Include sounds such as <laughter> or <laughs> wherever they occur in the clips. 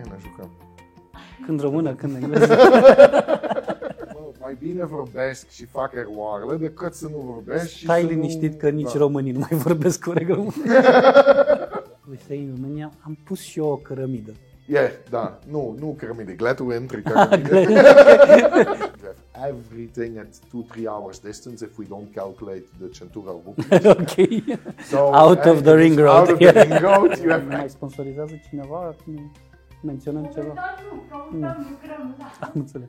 Hai, ne jucăm. Când română, când engleză. <laughs> Mă, mai bine vorbesc și fac eroarele decât să nu vorbesc și Stai să liniștit nu... că nici da. românii nu mai vorbesc corect română. Uite, în România am pus și eu o cărămidă. Yeah, da. Nu, nu cărămide. Gletul entry <laughs> <laughs> cărămide. Everything at 2-3 hours distance if we don't calculate the centura rupee. ok. So, Out of the eh, ring it's road. Out of the ring road. You have Mai sponsorizează cineva? Nu Menționăm ceva? Momentan nu, căutăm, lucrăm, da. <laughs> Am înțeles.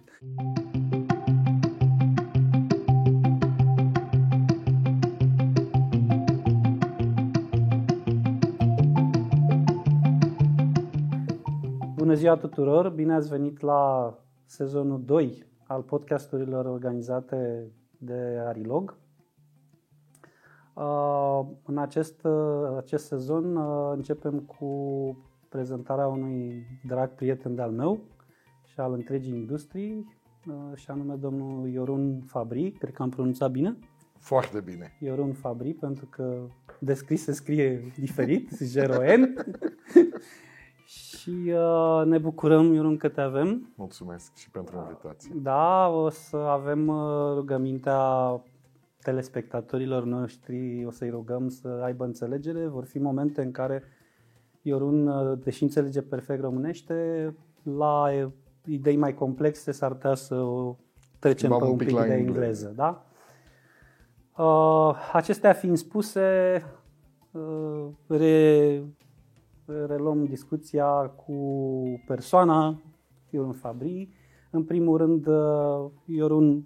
Bună ziua tuturor! Bine ați venit la sezonul 2 al podcasturilor organizate de Arilog. Uh, În acest, uh, acest sezon uh, începem cu prezentarea unui drag prieten de-al meu și al întregii industrii, uh, și anume domnul Iorun Fabri, cred că am pronunțat bine, Foarte bine. Iorun Fabri, pentru că descris se scrie diferit, <laughs> 0N. <laughs> și uh, ne bucurăm, Iorun, că te avem. Mulțumesc și pentru invitație. Da, o să avem uh, rugămintea telespectatorilor noștri, o să-i rugăm să aibă înțelegere. Vor fi momente în care Iorun, uh, deși înțelege perfect românește, la uh, idei mai complexe s-ar putea să o trecem Schimbăm pe un un pic pic la de engleză. engleză. Da? Uh, acestea fiind spuse, uh, re, reluăm discuția cu persoana Iorun Fabri. În primul rând, uh, Iorun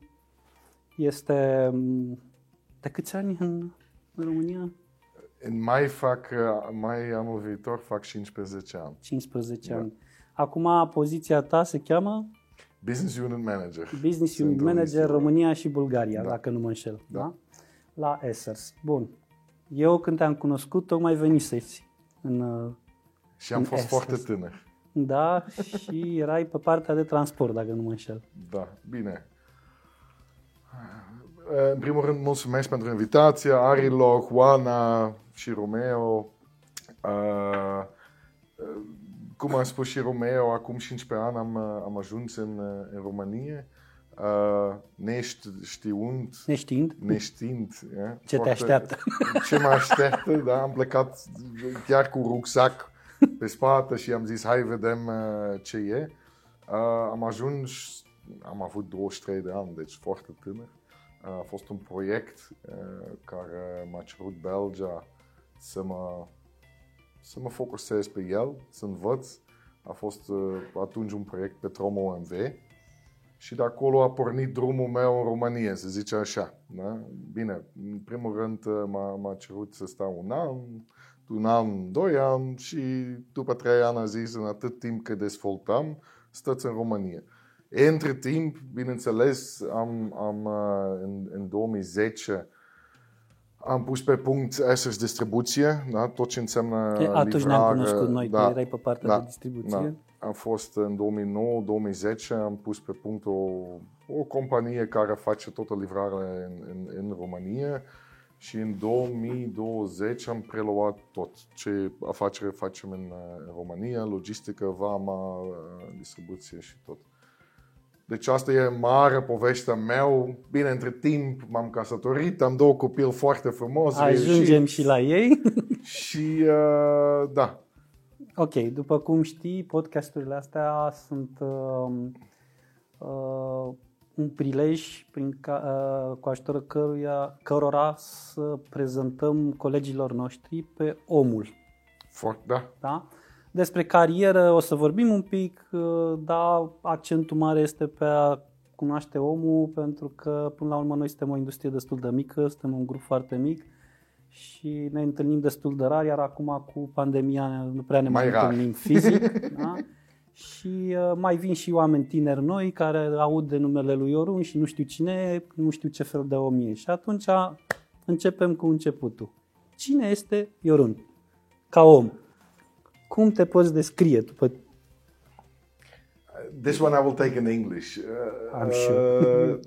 este mm, de câți ani în în România? În mai fac, uh, mai anul viitor fac 15 ani. 15 Da. ani. Acum, poziția ta se cheamă Business Unit Manager. Business Sunt Unit două Manager liste. România și Bulgaria, Da. dacă nu mă înșel. Da. Da. La Essers. Bun. Eu când te-am cunoscut, tocmai veniseți în uh, Și am În fost Estes. foarte tânăr. Da, și erai pe partea de transport, dacă nu mă înșel. Da, bine. Uh, În primul rând, mulțumesc pentru invitație, Arilog, Oana și Romeo. Uh, uh, Cum am spus și Romeo, acum 15 ani am, uh, am ajuns în, uh, în România, uh, neștiund, Neștiind neștiind. yeah, ce te foarte- așteaptă. <laughs> ce mă așteaptă, da, am plecat chiar cu rucsac pe spate și am zis, hai vedem uh, ce e. Uh, am ajuns, am avut 23 de ani, deci foarte tânăr. Uh, a fost un proiect uh, care m-a cerut Belgia să mă, să mă focusez pe el, să învăț. A fost uh, atunci un proiect pe Tromo OMV și de acolo a pornit drumul meu în România, să zice așa. Da? Bine, în primul rând uh, m-a, m-a cerut să stau un an, un an, doi ani și după trei ani a zis în atât timp cât dezvoltăm, stăți în România. Între timp, bineînțeles, am, am, uh, în, în 2010 am pus pe punct Essers Distribuție, da? tot ce înseamnă E, Atunci ne-am livrare, cunoscut noi, da, că erai pe partea da, de distribuție. da. Am fost în 2009-2010, am pus pe punct o, o companie care face toată livrarea în, în, în România și în 2020 am preluat tot ce afacere facem în, uh, în România, logistică, vama, uh, distribuție și tot. Deci asta e mare povestea meu. Bine, între timp m-am căsătorit, am două copii foarte frumoși. Ajungem și la ei. <laughs> Și uh, da, ok, după cum știi, podcasturile astea sunt uh, uh, un prilej prin ca, uh, cu ajutorul căruia, cărora să prezentăm colegilor noștri pe omul. foarte, da, Da? Despre carieră o să vorbim un pic, uh, dar accentul mare este pe a cunoaște omul, pentru că până la urmă noi suntem o industrie destul de mică, suntem un grup foarte mic și ne întâlnim destul de rar, iar acum cu pandemia nu prea ne mai, Mai rar. întâlnim fizic. <laughs> da? Și uh, mai vin și oameni tineri noi care aud de numele lui Iorun și nu știu cine e, nu știu ce fel de om e. Și atunci începem cu începutul. Cine este Iorun? Ca om. Cum te poți descrie după This one I will take in English. Uh, I'm sure. uh,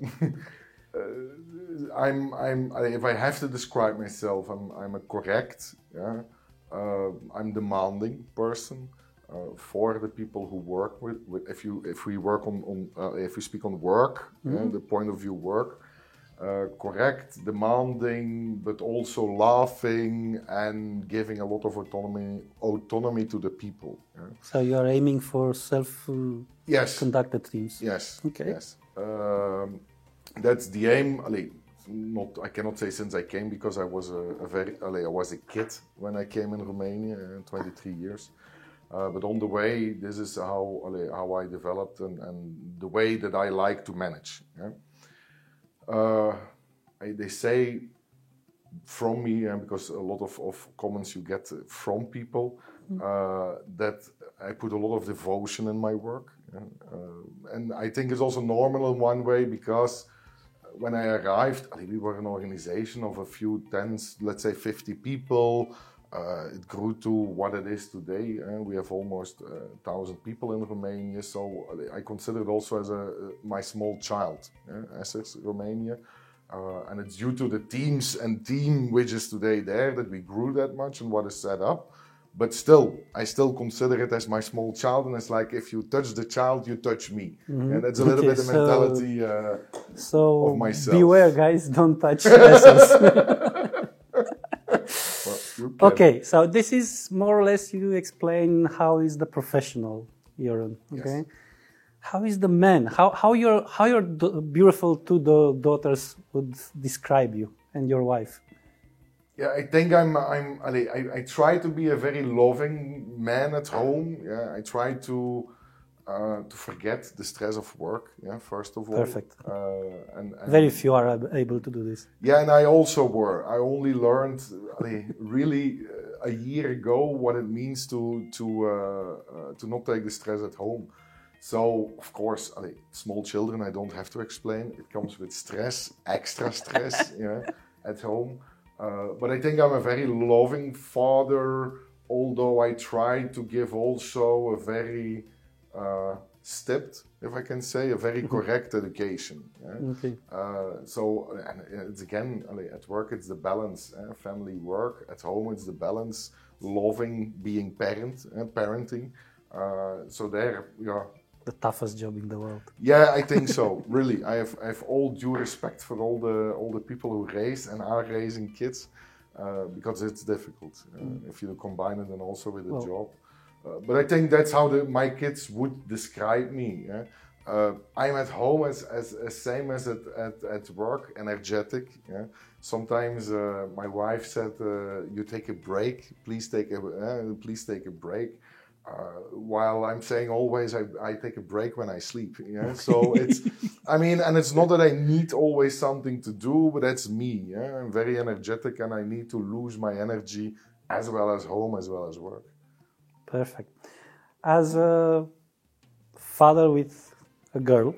I'm, I'm, if I have to describe myself, I'm, I'm a correct, yeah. Uh, I'm demanding person. uh, for the people who work with, with if you if we work on, on uh, if we speak on work uh, the point of view work uh, correct demanding but also laughing and giving a lot of autonomy autonomy to the people yeah. So you are aiming for self uh, yes teams. Yes. Okay. Yes. Um, that's the aim. Allee, not I cannot say since I came because I was a, a very allee, I was a kid when I came in Romania, uh, 23 years. Uh, but on the way, this is how allee, how I developed and, and the way that I like to manage. Yeah? Uh, I, they say from me, and because a lot of, of comments you get from people, uh, that I put a lot of devotion in my work. yeah. Uh, and I think it's also normal in one way because when I arrived, we were an organization of a few tens, let's say 50 people. Uh, it grew to what it is today. Uh, we have almost uh, 1,000 people in Romania. So I consider it also as a, my small child, uh, Essers, Romania. Uh, and it's due to the teams and team which is today there that we grew that much and what is set up. But still, I still consider it as my small child, and it's like if you touch the child, you touch me, and that's a little Okay, bit the so- mentality. Uh, So Of myself. beware, guys, don't touch Essers. <laughs> okay, so this is more or less you explain how is the professional Jeroen. Okay, how is the man? How how your how your beautiful two da- daughters would describe you and your wife? Yeah, I think I'm. I'm. I, I try to be a very loving man at home. Yeah, I try to uh, to forget the stress of work. Yeah, first of all. Perfect. Uh, and, and Very few are able to do this. Yeah, and I also were. I only learned really uh, a year ago what it means to to uh, uh, to not take the stress at home. So of course, small children, I don't have to explain. It comes with stress, extra stress, <laughs> yeah, at home. But I think I'm a very loving father, although I try to give also a very uh, stepped, if I can say, a very correct education. yeah. Okay. Uh, so and it's again at work it's the balance eh, family work at home it's the balance loving being parent eh, parenting uh, so there yeah The toughest job in the world. yeah I think so <laughs> really I have I have all due respect for all the all the people who raise and are raising kids uh, because it's difficult uh, if you combine it and also with a Well- job but I think that's how the, my kids would describe me. yeah. Uh, I'm at home as, as, as same as at, at, at work, energetic. Yeah. Sometimes uh, my wife said, uh, "You take a break. Please take a uh, please take a break." Uh, while I'm saying always, I, I take a break when I sleep. Yeah. So it's, I mean, and it's not that I need always something to do, but that's me. Yeah. I'm very energetic, and I need to lose my energy as well as home as well as work. Perfect. As a father with a girl,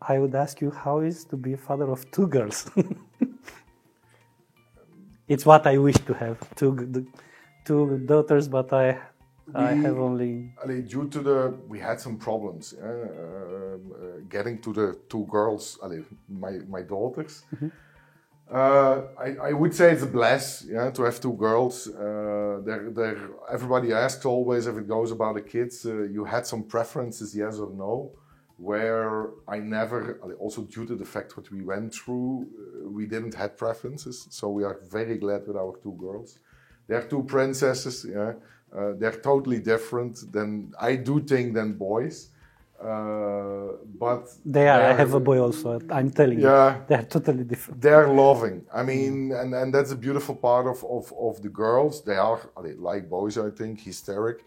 I would ask you how is to be a father of two girls. <laughs> it's what I wish to have two two daughters, but I I have only Allee, due to the we had some problems uh, uh, getting to the two girls allee, my my daughters uh, I, I would say it's a bless yeah to have two girls uh, they're, they're, everybody asks always if it goes about the kids uh, you had some preferences yes or no where I never also due to the fact what we went through uh, we didn't had preferences so we are very glad with our two girls they're two princesses. Yeah, uh, they're totally different than I do think than boys. Uh, but they are. I they're- have a boy also. I'm telling Yeah. you, they are totally different. They're loving. I mean, and, and that's a beautiful part of, of, of the girls. They are they like boys, I think, hysteric.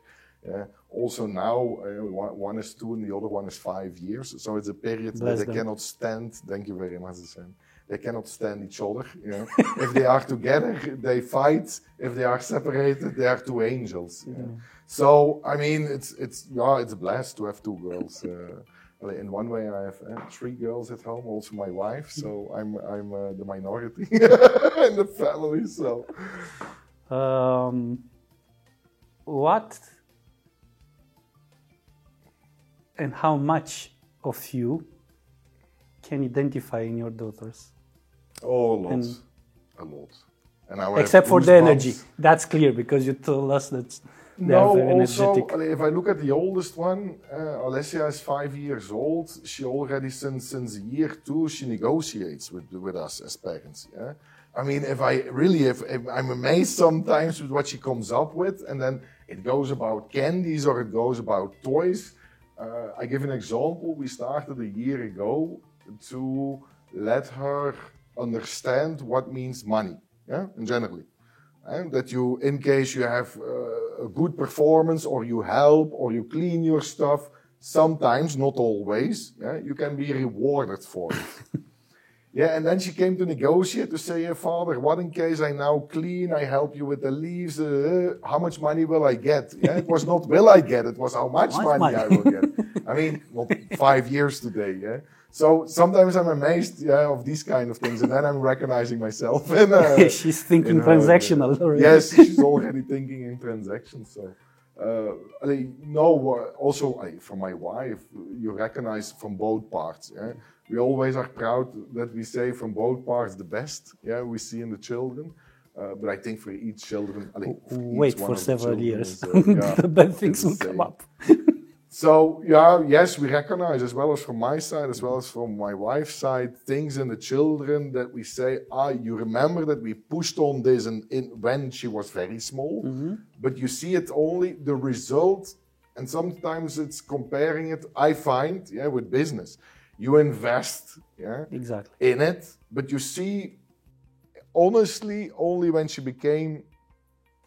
Yeah. Also now, uh, one, one is two and the other one is five years. So it's a period Bless that they them. cannot stand. Thank you very much, Sam. They cannot stand each other. You know? <laughs> if they are together, they fight. If they are separated, they are two angels. yeah. So I mean, it's it's yeah, it's a blast to have two girls. Uh, in one way, I have uh, three girls at home, also my wife. So I'm I'm uh, the minority <laughs> in the family. So Um, what and how much of you can identify in your daughters? Oh, a lot, And- a lot. And Except for the energy. That's clear because you told us that no, also, energetic. if I look at the oldest one, uh, Alessia is five years old. She already, since since year two, she negotiates with with us as parents. Yeah, I mean, if I really, if, if I'm amazed sometimes with what she comes up with, and then it goes about candies or it goes about toys. Uh, I give an example. We started a year ago to let her understand what means money, yeah, in generally. And that you, in case you have uh, a good performance or you help or you clean your stuff, sometimes, not always, yeah, you can be rewarded for it. <laughs> yeah, and then she came to negotiate to say, "Yeah, Father, what in case I now clean, I help you with the leaves, uh, how much money will I get? Yeah, it was not will I get, it was how much Much money, money. I will get. I mean, not five years today, yeah. So sometimes I'm amazed yeah, of these kind of things, and then I'm recognizing myself. <laughs> In, uh, <laughs> She's thinking transactional uh, already. Yes, <laughs> she's already thinking in transactions. So, uh, I no, uh, also I, from my wife, you recognize from both parts. Yeah? We always are proud that we say from both parts the best. Yeah, we see in the children. Uh, but I think for each children, I think for Wait one for several years. is, uh, yeah, the bad things will come up. So yeah, yes, we recognize as well as from my side, as well as from my wife's side, things in the children that we say, ah, you remember that we pushed on this and in, when she was very small, but you see it only the result, and sometimes it's comparing it. I find, yeah, with business, you invest, yeah, Exactly. in it, but you see, honestly, only when she became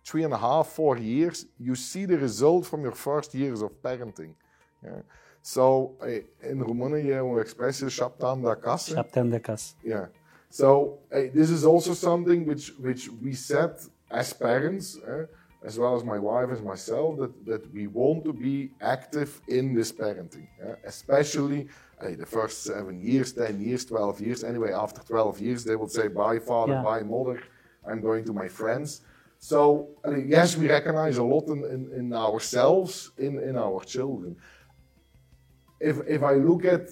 three and a half, four years, you see the result from your first years of parenting. Yeah. So eh, in Romanië, we express is șapte de acasă. Șapte ani de casă. Yeah. So eh, this is also something which which we set as parents, eh, as well as my wife as myself, that, that we want to be active in this parenting, yeah? especially eh, the first seven years, ten years, twelve years. Anyway, after twelve years, they will say, "Bye, father. Yeah. Bye, mother. I'm going to my friends." So eh, yes, we recognize a lot in, in, in ourselves, in, in our children if if I look at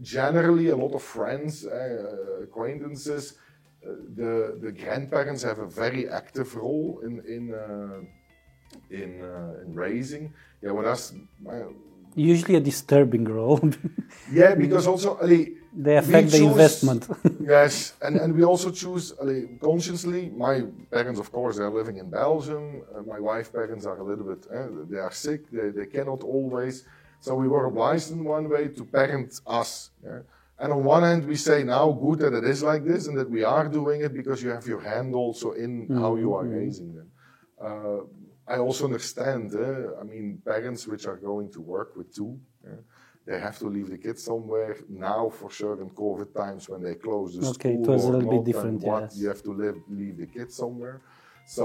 generally a lot of friends, uh, acquaintances, uh, the the grandparents have a very active role in in uh, in, uh, in raising. Yeah, with us, Usually a disturbing role. <laughs> yeah, because also they affect the investment. <laughs> yes, and, and we also choose consciously. My parents, of course, they're living in Belgium. Uh, my wife's parents are a little bit, uh, they are sick. They, they cannot always. So we were obliged in one way to parent us. yeah. And on one hand, we say now good that it is like this and that we are doing it because you have your hand also in how you are raising them. Uh, I also understand. eh, I mean, parents which are going to work with two, yeah, they have to leave the kids somewhere now for sure in COVID times when they close the Okay, it school was a or little bit different, What yes. you have to live, leave the kids somewhere. So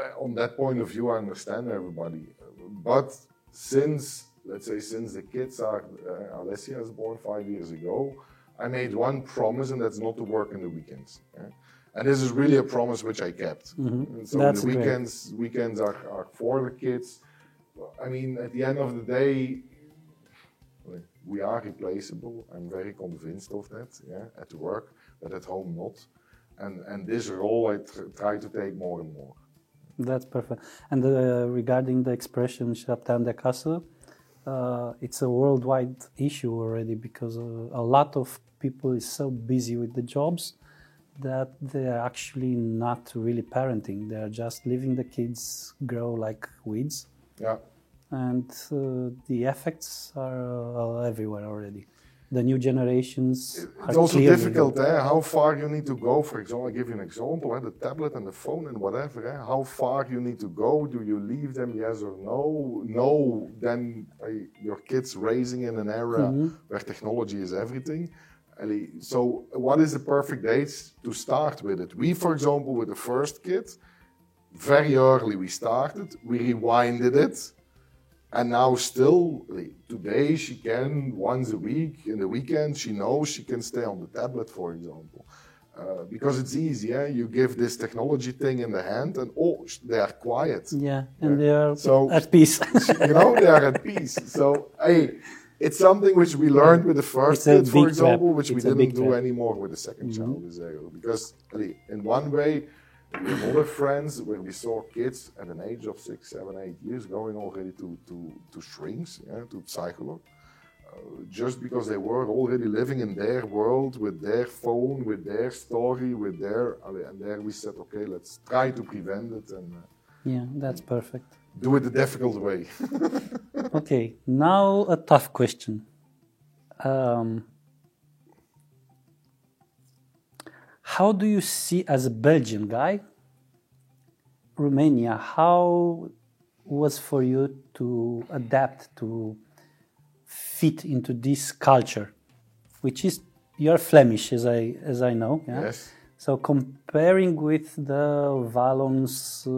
uh, on that point of view, I understand everybody. But since let's say since the kids are uh, Alessia was born five years ago, I made one promise, and that's not to work in the weekends. yeah. And this is really a promise which I kept. And so That's the great. weekends weekends are, are for the kids. I mean, at the end of the day, we are replaceable. I'm very convinced of that. Yeah, at work, but at home not. And and this role I tr- try to take more and more. That's perfect. And uh, regarding the expression ani de casă, uh, it's a worldwide issue already because uh, a lot of people is so busy with the jobs that they're actually not really parenting. They're just leaving the kids grow like weeds, Yeah. and uh, the effects are uh, everywhere already. The new generations It's also difficult, eh? How far you need to go? For example, I give you an example: eh? the tablet and the phone and whatever. Eh? How far you need to go? Do you leave them? Yes or no? No. Then eh, your kids raising in an era where technology is everything. So, what is the perfect age to start with it? We, for example, with the first kid, very early we started. We rewinded it. And now still, today she can once a week in the weekend. She knows she can stay on the tablet, for example, uh, because it's easy. Yeah, you give this technology thing in the hand, and oh, they are quiet. Yeah, and they are So- at peace. <laughs> you know, they are at peace. So hey, it's something which we learned with the first kid, for example, trap. which It's we didn't do trap. Anymore with the 2nd child, is, uh, because in one way. We have other friends where we saw kids at an age of six, seven, eight years going already to, to, to shrinks, yeah, to psychologue. Uh, just because they were already living in their world with their phone, with their story, with their, and there we said, okay, let's try to prevent it and uh, Yeah, that's perfect. do it the difficult way. <laughs> Okay, now a tough question. Um, how do you see, as a Belgian guy, Romania? How was for you to adapt to fit into this culture, which is you're Flemish, as I as I know. Yeah? yes. So comparing with the Valons, uh,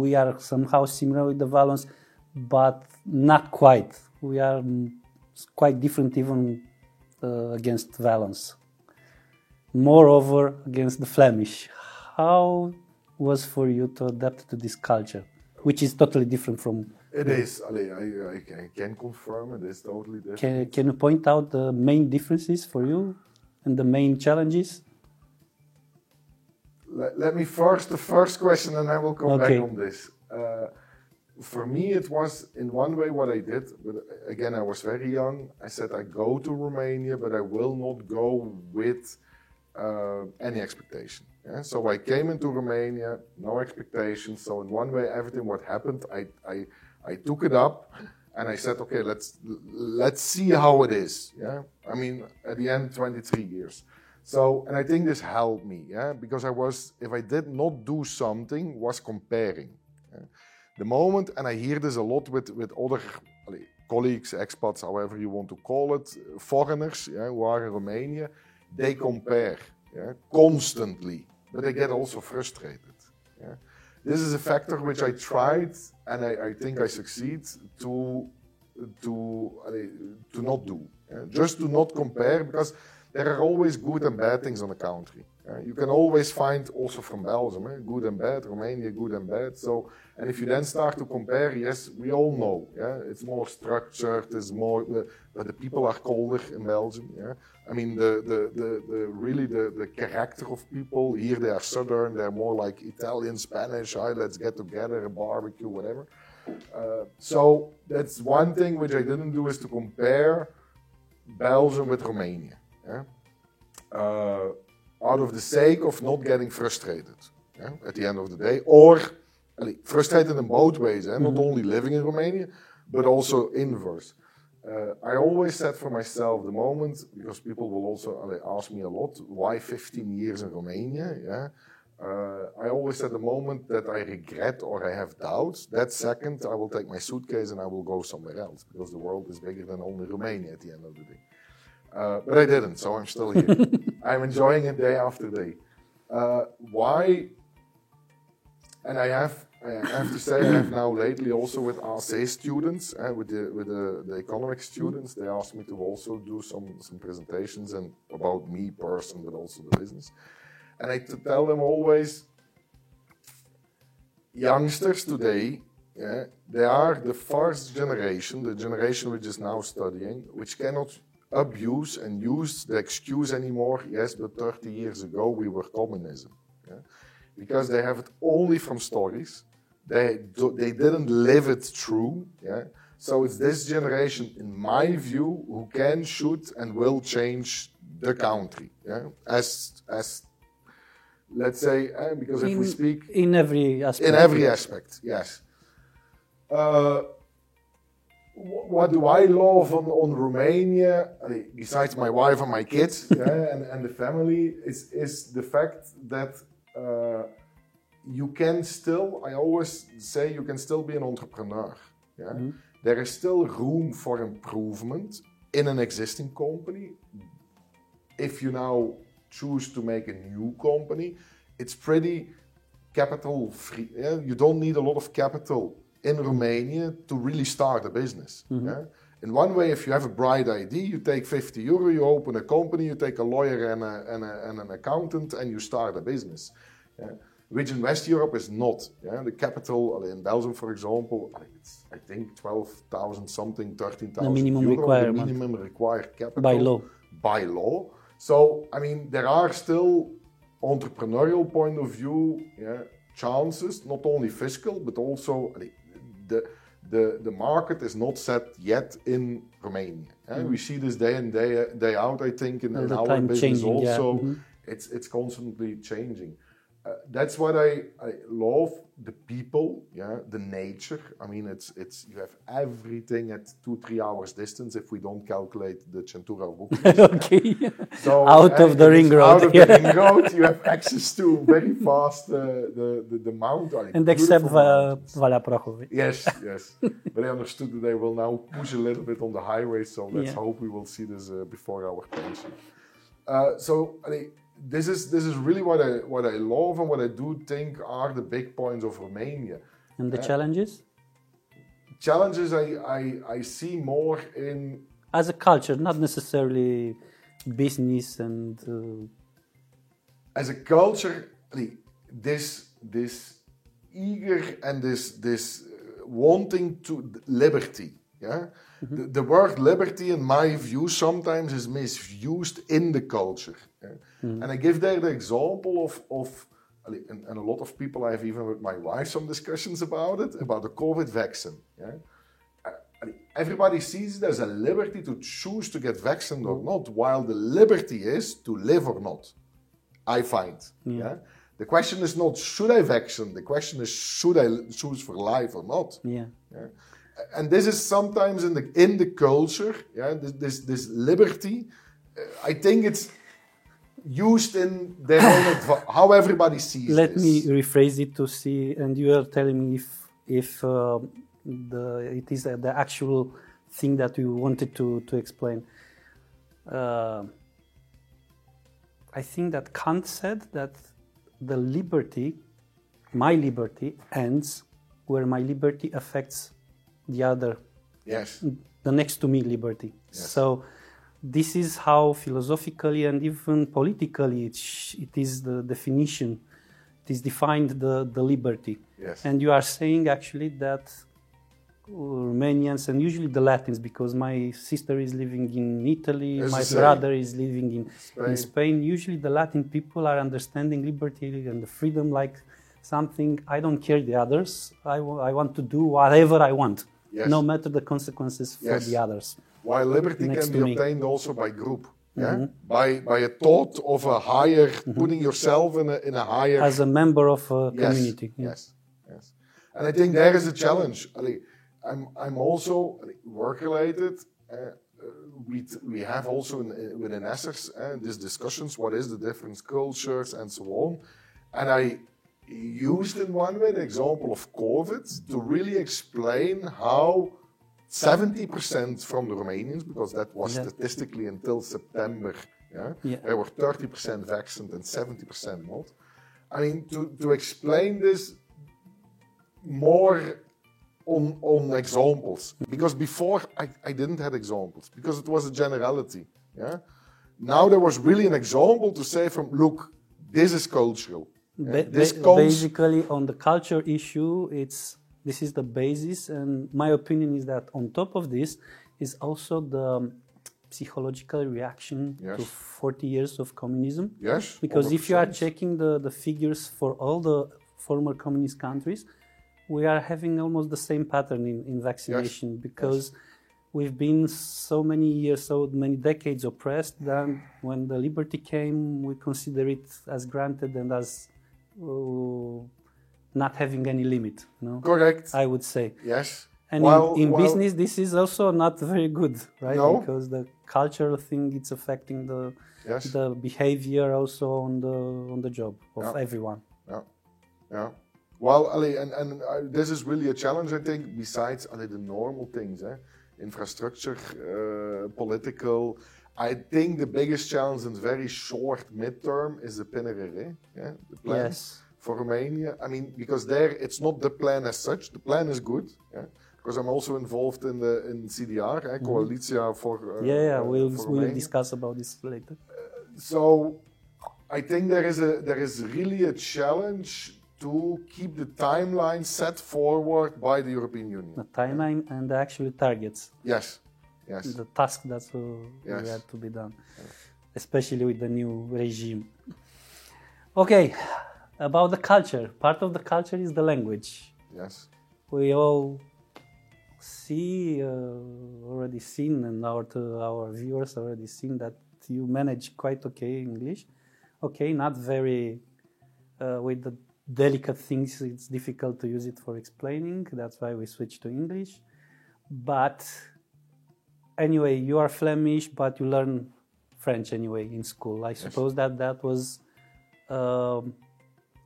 we are somehow similar with the Valons, but not quite. We are quite different even uh, against Valons. Moreover, against the Flemish. How was for you to adapt to this culture, which is totally different from? It is, I, I, I can confirm it is totally different. Can, can you point out the main differences for you and the main challenges? Let, let me first the first question, and I will come Okay. back on this. Uh, for me, it was in one way what I did. But again, I was very young. I said I go to Romania, but I will not go with uh, any expectation. Yeah? So I came into Romania, no expectations. So in one way, everything what happened, I, I, I took it up, and I said, okay, let's let's see how it is. Yeah, I mean, at the end, 23 years. So, and I think this helped me, yeah, because I was, if I did not do something, was comparing. yeah. The moment, and I hear this a lot with, with other colleagues, expats, however you want to call it, foreigners yeah, who are in Romania, they compare yeah, constantly, but they get also frustrated. Yeah. This is a factor which I tried, and I, I think I succeed to to allee, to not do. yeah. Just to not compare because there are always good and bad things on a country. Yeah. You can always find also from Belgium, eh, good and bad, Romania, good and bad. So, and if you then start to compare, yes, we all know, yeah, it's more structured, it's more, uh, but the people are colder in Belgium, yeah. I mean, the, the, the, the really the, the character of people here, they are southern, they're more like Italian, Spanish, hi, let's get together, a barbecue, whatever. Uh, so that's one thing which I didn't do is to compare Belgium with Romania. Yeah? Uh, out of the sake of not getting frustrated yeah, at the end of the day, or frustrated in both ways, eh? not only living in Romania, but also inverse. Uh, I always said for myself the moment, because people will also allee, ask me a lot, why 15 years in Romania? Yeah? Uh, I always said the moment that I regret or I have doubts, that second I will take my suitcase and I will go somewhere else because the world is bigger than only Romania at the end of the day. Uh, but I didn't, so I'm still here. <laughs> I'm enjoying it day after day. Uh, why? And I have, I have to say, I have now lately also with RC students, uh, with the with the, the economics students, they asked me to also do some some presentations and about me person, but also the business. And I to tell them always, youngsters today, yeah, they are the first generation, the generation which is now studying, which cannot abuse and use the excuse anymore. Yes, but 30 years ago we were communism, yeah? because they have it only from stories. They do, they didn't live it through. Yeah, so it's this generation, in my view, who can, should, and will change the country. Yeah, as as let's say, eh, because if we speak in every aspect. in every aspect, yes. Uh, what do I love on, on Romania, besides my wife and my kids <laughs> yeah, and, and the family, is, is the fact that uh, you can still, I always say, you can still be an entrepreneur. Yeah? There is still room for improvement in an existing company. If you now choose to make a new company, it's pretty capital free. Yeah? You don't need a lot of capital in Romania to really start a business. Mm-hmm. Yeah? In one way, if you have a bright idea, you take 50 euro, you open a company, you take a lawyer and, a, and, a, and an accountant, and you start a business. Yeah? Which in West Europe is not. Yeah? The capital in Belgium, for example, I think it's, I think 12,000 something, 13,000 The minimum euro, requirement. The minimum required capital By law. by law. So, I mean, there are still entrepreneurial point of view, yeah, chances, not only fiscal, but also the, the, the market is not set yet in Romania. eh. We see this day in, day, day out, I think, in, in our business changing, yeah. also. Mhm. It's, it's constantly changing. Uh, that's what I, I love the people, yeah, the nature. I mean, it's it's you have everything at two three hours distance if we don't calculate the Centura <laughs> okay. So Out of the ring road, Out of <laughs> yeah. the ring road, you have access to very fast uh, the, the the mount. I and except uh, mountains. Yes, <laughs> yes. but I understood that they will now push a little bit on the highway, so let's Yeah. hope we will see this uh, before our pension. Uh, so I mean, this is this is really what I what I love and what I do think are the big points of Romania. And the Uh, challenges? Challenges I, I, I see more in As a culture, not necessarily business and uh, as a culture, this this eager and this this uh, wanting to liberty. Yeah, Mm-hmm. the, the word liberty, in my view, sometimes is misused in the culture. yeah. And I give there the example of of. And, and a lot of people, I have even with my wife some discussions about it, about the COVID vaccine. Yeah? Uh, everybody sees it as a liberty to choose to get vaccinated or mm. not, while the liberty is to live or not. I find. Mm. Yeah. The question is not should I vaccinate. The question is should I choose for life or not. yeah. Yeah. And this is sometimes in the in the culture. Yeah. This this, this liberty. uh, I think it's used in their own <laughs> how everybody sees Let this. me rephrase it to see, and you are telling me if if uh, the it is uh, the actual thing that you wanted to to explain. Uh, I think that Kant said that the liberty, my liberty, ends where my liberty affects the other Yes. the next to me liberty. So this is how philosophically and even politically it, it is the definition. It is defined the, the liberty. Yes. And you are saying actually that Romanians and usually the Latins, because my sister is living in Italy, my brother is living in Spain. in Spain. Usually the Latin people are understanding liberty and the freedom like something I don't care the others. I I want to do whatever I want, Yes. no matter the consequences for Yes. the others. While liberty Next can be me. Mm-hmm. obtained also by group. Yeah. By by a thought of a higher putting yourself in a in a higher As a member of a community. yeah. Yes, yes. And I think there is a challenge. I'm, I'm also work related. Uh, uh, we, we have also in, uh, within Essers uh, these discussions what is the different cultures and so on. And I used in one way the example of COVID to really explain how 70% from the Romanians, because that was statistically until September, yeah, Yeah. they were 30% vaccinated and 70% not. I mean, to, to explain this more on, on examples, because before I, I didn't have examples, because it was a generality. Yeah. Now there was really an example to say from, look, this is cultural. Yeah, Ba- this ba- basically, on the culture issue, it's this is the basis, and my opinion is that on top of this is also the um, psychological reaction Yes. to 40 years of communism. yes, Because if you are checking the, the figures for all the former communist countries, we are having almost the same pattern in, in vaccination because we've been so many years, so many decades oppressed that when the liberty came, we consider it as granted and as uh, not having any limit. No, correct, I would say. yes. And While- in, in while- business, this is also not very good, right? No. Because the cultural thing it's affecting the Yes. the behavior also on the on the job of Yeah. everyone. Yeah, yeah. Well, allee, and, and uh, this is really a challenge, I think, besides allee, the normal things, eh? infrastructure, uh, political. I think the biggest challenge in very short midterm is the PNRR, yeah? the plan Yes. for Romania. I mean, because there it's not the plan as such. The plan is good, yeah? because I'm also involved in the in CDR, eh? Coalitia for uh, Mm-hmm. Yeah, yeah, uh, we'll we'll discuss about this later. So I think there is a there is really a challenge to keep the timeline set forward by the European Union. The timeline and the actual targets, Yes, yes, the task that uh, Yes. had to be done, especially with the new regime. Okay, about the culture. Part of the culture is the language. Yes. We all see uh, already seen, and our to our viewers already seen that you manage quite okay English. Okay, not very uh, with the delicate things. It's difficult to use it for explaining. That's why we switch to English. But anyway, you are Flemish, but you learn French anyway in school. I suppose that that was um,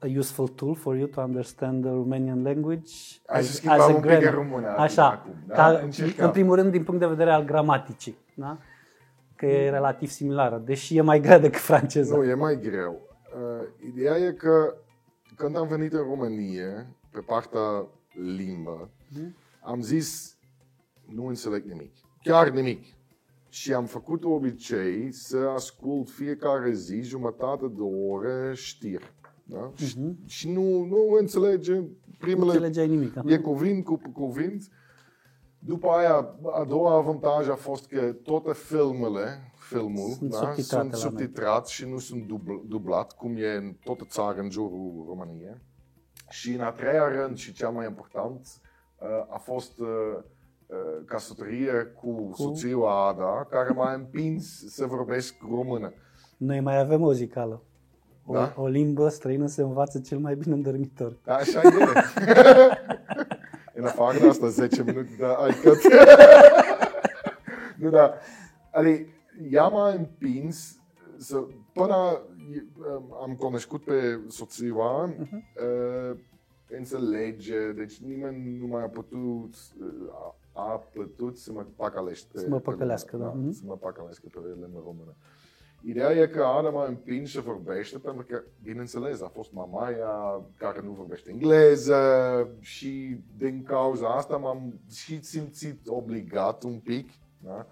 a useful tool for you to understand the Romanian language Hai să schimbăm un pic în grammar. română Așa, acum, da? ca, Încercăm. în primul rând din punct de vedere al gramaticii, da? că e relativ similară, deși e mai grea decât franceza. Nu, e mai greu. Uh, ideea e că când am venit în România, pe partea limbă, am zis, nu înțeleg nimic. Chiar nimic. Și am făcut obicei să ascult fiecare zi jumătate de oră știri. Da? Și, și nu, nu înțelege Nu primele înțelegeai nimic. da? E cuvânt cu cuvânt. După aia, a doua avantaj a fost că toate filmele, filmul, Sunt da, subtitrate sunt la noi. subtitrat și nu sunt dubl, dublat, cum e în toată țara în jurul României. Și în a treia rând și cel mai important uh, a fost uh, uh, căsătorie cu, cu soția Ada, care m-a împins să vorbesc română. Noi mai avem o zicală. O, Da? o limbă străină se învață cel mai bine în dormitor. Da, așa e. <laughs> în afară de asta, 10 minute de iCut. nu, da. Adică, ea m-a împins să, până am cunoscut pe soția, uh, înțelege, deci nimeni nu mai a putut, uh, a putut să mă pacalește. Să mă pe păcălească, mine, da. Mhm. Să mă pacalească pe limba română. Ideea e că Ana m-a împins să vorbește pentru că, bineînțeles, a fost mama ea care nu vorbește engleză și din cauza asta m-am și simțit obligat un pic da?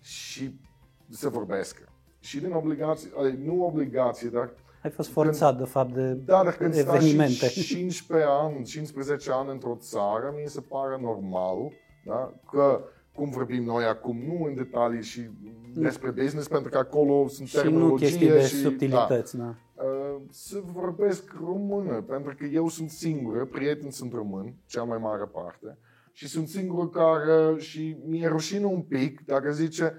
și să vorbesc. Și din obligație, adică nu obligație, dar Ai fost forțat, de fapt, de da, dar când stai evenimente. și 15 ani, 15 ani într-o țară, mi se pare normal da? că cum vorbim noi acum, nu în detalii și despre business, pentru că acolo sunt și nu terminologie chestii de și, subtilități. Da. Da, uh, să vorbesc română, pentru că eu sunt singură, prieteni sunt români, cea mai mare parte, și sunt singurul care, și mi-e rușine un pic dacă zice,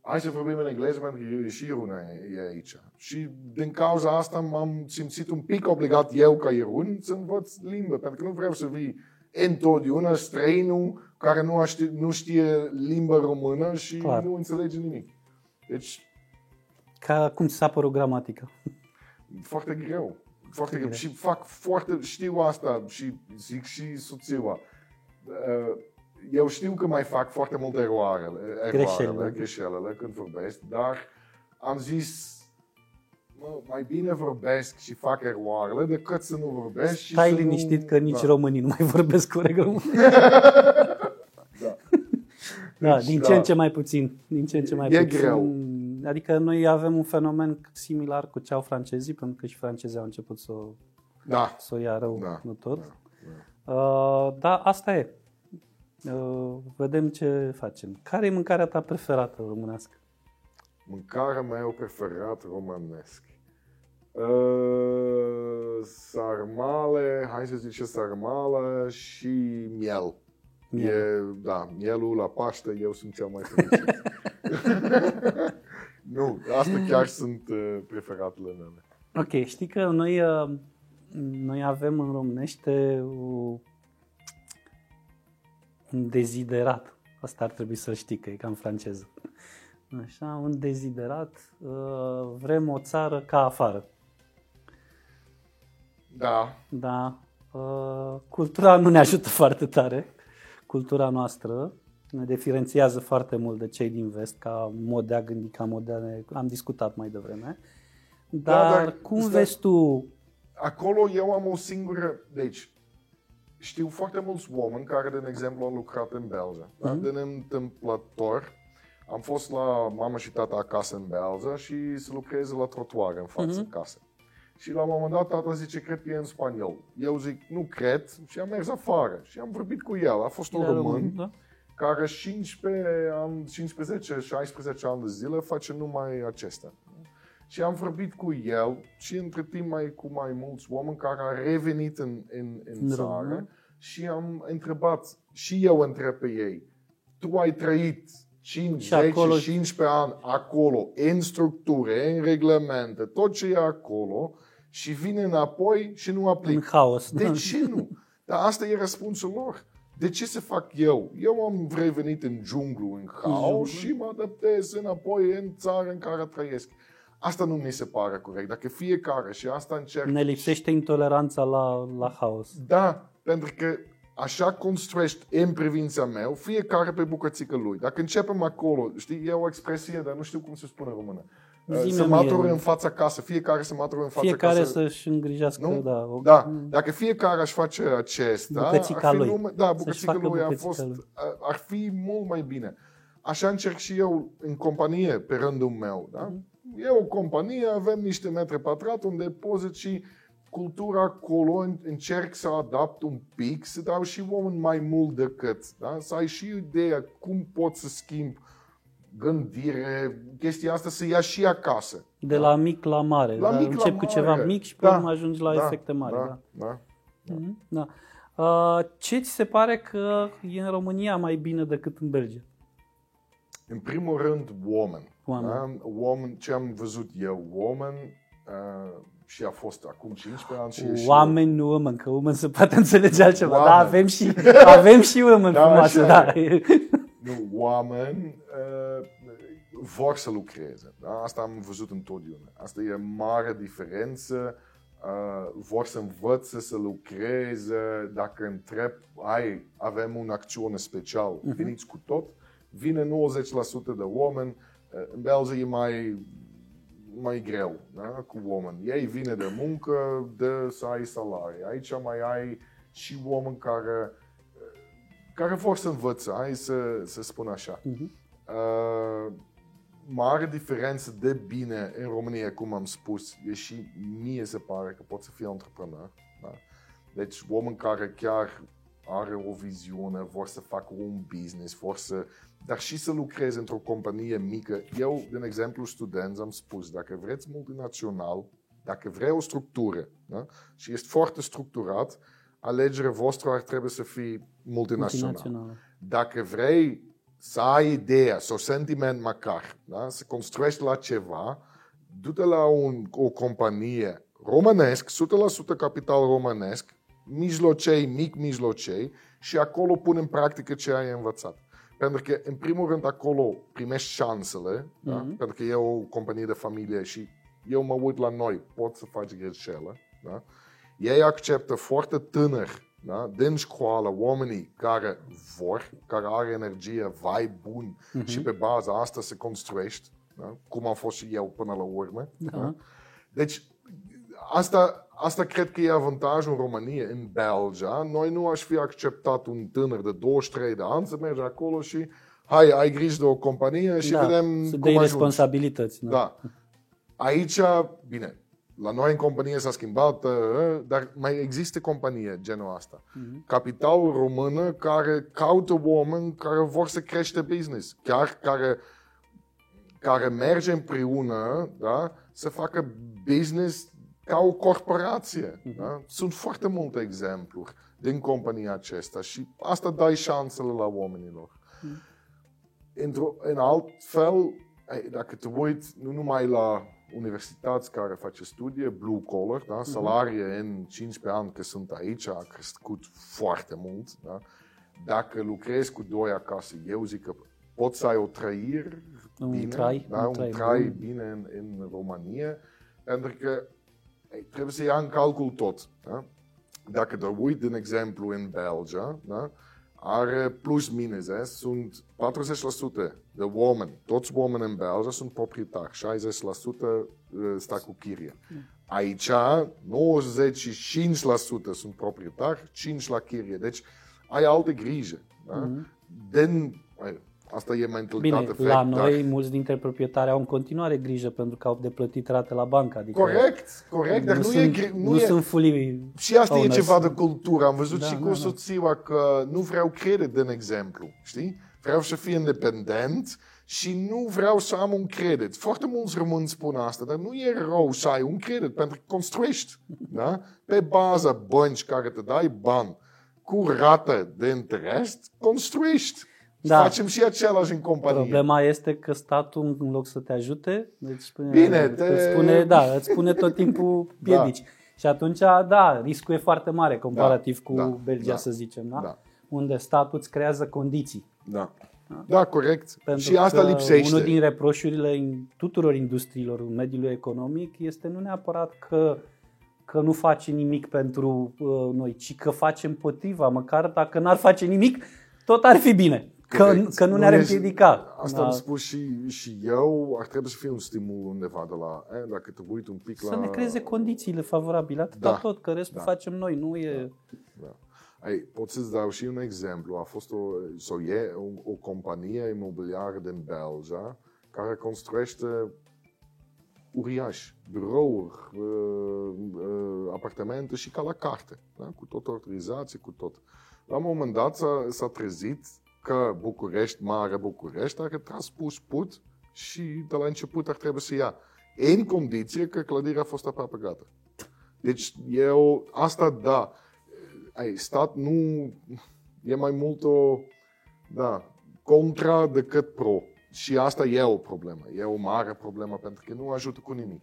hai să vorbim în engleză pentru că eu și Iruna e e aici. Și din cauza asta m-am simțit un pic obligat eu ca Irun să învăț limbă, pentru că nu vreau să vii întotdeauna străinul care nu, știe, nu știe limba română și Clar. nu înțelege nimic. Deci, Ca cum ți s-a părut gramatica. foarte greu. Foarte greu. greu. Și fac foarte, știu asta și zic și soția. Uh, Eu știu că mai fac foarte multe eroare, Greșelile. eroarele, greșelile când vorbesc, dar am zis mă, mai bine vorbesc și fac eroarele decât să nu vorbesc și Stai să liniștit nu... că nici da. românii nu mai vorbesc corect română. <laughs> Da. Da, Deci, din da. ce în ce mai puțin. Din ce în ce mai E puțin. greu. Adică noi avem un fenomen similar cu ce au francezii, pentru că și francezii au început să, o- Da. să o ia rău, Da, nu tot. da, Uh, da, asta e. Uh, vedem ce facem. Care e mâncarea ta preferată românească? Mâncarea mea preferat românesc. Uh, sarmale, hai să zicem sarmale și miel. Miel. E, da, mielul la Paște, eu sunt cel mai fericit. <laughs> nu, asta chiar sunt uh, preferatele mele. Ok, știi că noi, uh, noi avem în românește o, un deziderat. Asta ar trebui să știi, că e ca în franceză. Așa, un deziderat. uh, Vrem o țară ca afară. Da, Da. uh, Cultura nu ne ajută foarte tare. Cultura noastră ne diferențiază foarte mult de cei din vest, ca mod de a gândi, ca mod de a ne... Am discutat mai devreme. Dar, dar cum stai- vezi tu acolo eu am o singură, deci știu foarte mulți oameni care, de exemplu, au lucrat în Belgia. Da? Mhm. Din întâmplător, am fost la mama și tata acasă în Belgia și să lucreze la trotuare în fața Mhm. casei. Și la un moment dat tata zice, cred că e în spaniol. Eu zic, nu cred și am mers afară și am vorbit cu el. A fost un Era român român, da? care 15 ani, 15-16 ani de zile face numai acestea. Și am vorbit cu el și între timp mai cu mai mulți oameni care au revenit în, în, în În țară România. și am întrebat, și eu întreb pe ei, tu ai trăit 5, Și 10, acolo- 15 ani acolo, în structure, în reglemente, tot ce e acolo și vine înapoi și nu În aplică. haos. De ce nu? Dar asta e răspunsul lor. De ce să fac eu? Eu am revenit în junglu, în haos junglu. și mă adaptez înapoi în țara în care trăiesc. Asta nu mi se pare corect. Dacă fiecare, și asta încerc... Ne lipsește intoleranța la, la haos. Da, pentru că așa construiești în privința meu, fiecare pe bucățică lui. Dacă începem acolo, știi, e o expresie, dar nu știu cum se spune în română. Zi-mi Să mie. matură în fața casă, fiecare să matură în fața Fiecare casă. să-și îngrijească, Nu? da. o- Da, dacă fiecare aș face acesta, Bucățica ar fi lui. Lume, da, Să-și bucățica facă lui a bucățica fost, lui. ar fi mult mai bine. Așa încerc și eu în companie, pe rândul meu. Da? Mhm. E o companie, avem niște metri pătrat unde poți și cultura acolo, în- încerc să adapt un pic, să dau și oameni mai mult decât. Da? Să ai și ideea cum poți să schimbi gândire, chestia asta să ia și acasă. De la mic la mare. La da? mic la Încep cu mare. ceva mic și pe Da, urmă ajungi la da, efecte mari. Da. Da, da. Mhm, da. Uh, ce ți se pare că e în România mai bine decât în Belgia? În primul rând, oameni. Oameni. Da? oameni ce am văzut eu, oameni, uh, și a fost acum 15 ani și e și Oameni, nu oameni, că oameni se poate înțelege altceva. Oameni. Da, avem și, <laughs> avem și oameni Da, frumoase, așa da. <laughs> nu, oameni uh, vor să lucreze. Da? Asta am văzut întotdeauna. Asta e mare diferență. Uh, vor să învățe să lucreze. Dacă întreb, ai, avem un acțiune special, Mhm. veniți cu tot. Vine 90% de oameni. Uh, în Belgia e mai mai greu da? cu oameni. Ei vine de muncă, de să ai salarii. Aici mai ai și oameni care, care vor să învățe, hai să, să spun așa. Mhm. Uh, mare diferență de bine în România, cum am spus, e și mie se pare că pot să fii antreprenor. Da? Deci oameni care chiar are o viziune, vor să facă un business, vor să, dar și să lucreze într-o companie mică. Eu, de exemplu, studenți, am spus, dacă vreți multinațional, dacă vrei o structură da? și ești foarte structurat, alegerea voastră ar trebui să fie multinațional. Multinațională. Dacă vrei să ai ideea sau sentiment măcar, da? să construiești la ceva, du-te la un, o companie românesc, 100% capital românesc, mijlocei, mic mijlocei și acolo pune în practică ce ai învățat. Pentru că, în primul rând, acolo primești șansele, da? Mhm. pentru că e o companie de familie și eu mă uit la noi, pot să faci greșeală. Da? Ei acceptă foarte tânăr, da? din școală, oamenii care vor, care are energie, vai bun Mhm. și pe baza asta se construiești, da? cum am fost și eu până la urmă. Da. Deci, asta, asta cred că e avantajul în România, în Belgia. Noi nu aș fi acceptat un tânăr de 23 de ani să merge acolo și hai, ai grijă de o companie și da. vedem să cum dai ajungi. responsabilități. Da. Da. Aici, bine, la noi în companie s-a schimbat, uh, dar mai există companie genul asta. Mhm. Capital română care caută oameni care vor să crește business, chiar care, care merge împreună da, să facă business ca o corporație. Da? Sunt foarte multe exempluri din compania acesta și asta dai șansele la oamenilor. Într-o, în alt fel, ei, dacă te uiți nu numai la universități care face studie, blue collar, da? salarie în 15 ani că sunt aici a crescut foarte mult. Da? Dacă lucrezi cu doi acasă, eu zic că poți să ai o trăire Un bine, trai, da? un un trai trai bun. bine în, în România, pentru că ei, trebuie să ia în calcul tot. Da? Dacă te uiți, de exemplu, în Belgia, da? Are plus minus, eh? sunt 40% de oameni, toți oameni în Belgia sunt proprietari, 60% sta cu chirie. Aici 95% sunt proprietari, 5% la chirie. Deci ai alte grijă. Da? Din, ai, asta e mentalitate Bine, veche, la dar- noi mulți dintre proprietari au în continuare grijă pentru că au de plătit rate la bancă. Adică Corect, corect, dar nu, sunt, e, gri- nu, nu e, sunt fully Și asta owners. e ceva de cultură. Am văzut Da, și cu da, da. soția că nu vreau credit, de exemplu. Știi? Vreau să fie independent și nu vreau să am un credit. Foarte mulți români spun asta, dar nu e rău să ai un credit, pentru că construiești. Da? Pe baza bănci care te dai bani cu rată de interes, construiești. Da. Facem și același în companie. Problema este că statul, în loc să te ajute, deci spune, Bine, te- îți spune, da, îți spune tot timpul <laughs> piedici. Și atunci, da, riscul e foarte mare comparativ cu da, Belgia, da, să zicem, da? da. Unde statul îți creează condiții. Da. Da, corect. Pentru și asta că lipsește. Unul din reproșurile în tuturor industriilor în mediul economic este nu neapărat că, că nu face nimic pentru uh, noi, ci că face împotriva. Măcar dacă n-ar face nimic, tot ar fi bine. Că, Corect. că nu ne-ar ești- împiedica. Asta am spus și, și eu, ar trebui să fie un stimul undeva de la, eh, dacă te uiți un pic la... Să ne creeze condițiile favorabile, atât Da. tot, că restul Da. facem noi, nu e... Da. Ai, pot să-ți dau și un exemplu. A fost o, sau e o, o companie imobiliară din Belgia care construiește uriaș, birouri, uh, uh, apartamente și ca la carte, da? cu tot autorizație, cu tot. La un moment dat s-a, s-a trezit că București, mare București, are transpus put și de la început ar trebui să ia. În condiție că clădirea a fost aproape gata. Deci eu, asta da, ai, stat nu e mai mult o, da, contra decât pro. Și asta e o problemă, e o mare problemă pentru că nu ajută cu nimic.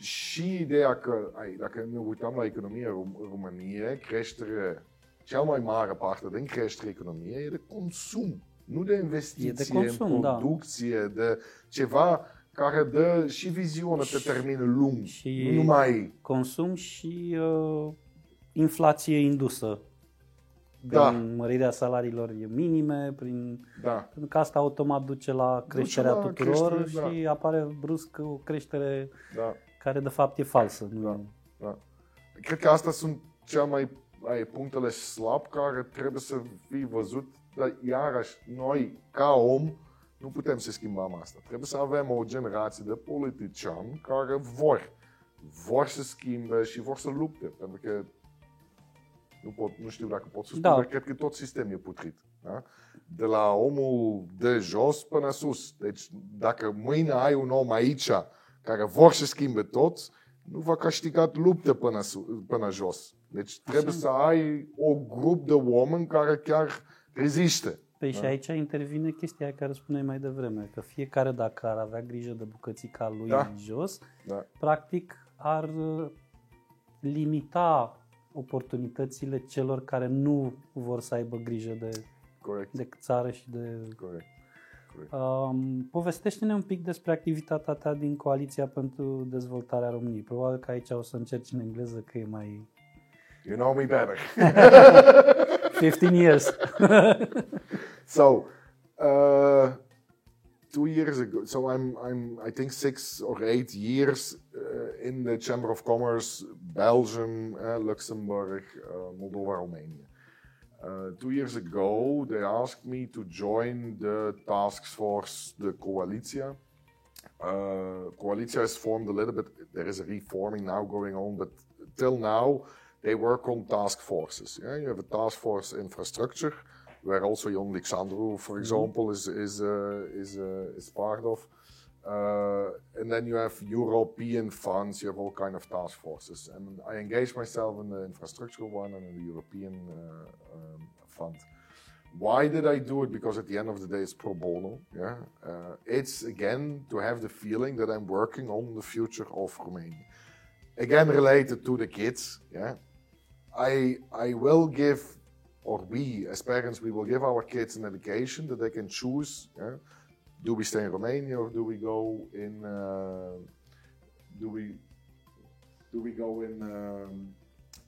Și ideea că, ai, dacă ne uităm la economia Rum- României, creștere, cea mai mare parte din creșterea economiei e de consum, nu de investiție consum, în da. producție, de ceva care dă și viziune pe termen lung, Și- nu numai Consum și uh, inflație indusă. Da. Prin mărirea salariilor minime, prin da, Pentru că asta automat duce la creșterea la tuturor creștere, și apare brusc o creștere da. care de fapt e falsă. Nu Da. Da. Cred că astea sunt cea mai ai, punctele slab care trebuie să fie văzut, dar iarăși noi, ca om, nu putem să schimbăm asta. Trebuie să avem o generație de politiciani care vor, vor să schimbe și vor să lupte, pentru că nu, pot, nu știu dacă pot să spun, Da. dar cred că tot sistemul e putrit. Da? De la omul de jos până sus. Deci dacă mâine ai un om aici care vor să schimbe tot, nu va câștiga lupte până, su- până jos. Deci trebuie să ai o grup de oameni care chiar reziste. Păi și aici intervine chestia aia care spuneai mai devreme, că fiecare dacă ar avea grijă de bucățica lui Da. jos, Da. practic ar uh, limita oportunitățile celor care nu vor să aibă grijă de, Corect. de țară și de Corect. Corect. Um, povestește-ne un pic despre activitatea ta din Coaliția pentru Dezvoltarea României. Probabil că aici o să încerci în engleză, că e mai... You know me better. <laughs> <laughs> 15 years. <laughs> So, uh, two years ago, so I'm, I'm, I think six or eight years uh, in the Chamber of Commerce, Belgium, uh, Luxembourg, uh, Moldova, Romania. Uh, two years ago, they asked me to join the task force, the Coalitia. Uh, Coalitia is formed a little bit, there is a reforming now going on, but till now, they work on task forces. Yeah? You have a task force infrastructure, where also Jon Alexandru, for example, is is uh, is uh, is part of. Uh, and then you have European funds. You have all kind of task forces. And I engage myself in the infrastructural one and in the European uh, um, fund. Why did I do it? Because at the end of the day, it's pro bono. Yeah, uh, it's again to have the feeling that I'm working on the future of Romania. Again, related to the kids. Yeah, I I will give, or we as parents, we will give our kids an education that they can choose. Yeah? Do we stay in Romania or do we go in? Uh, do we do we go in um,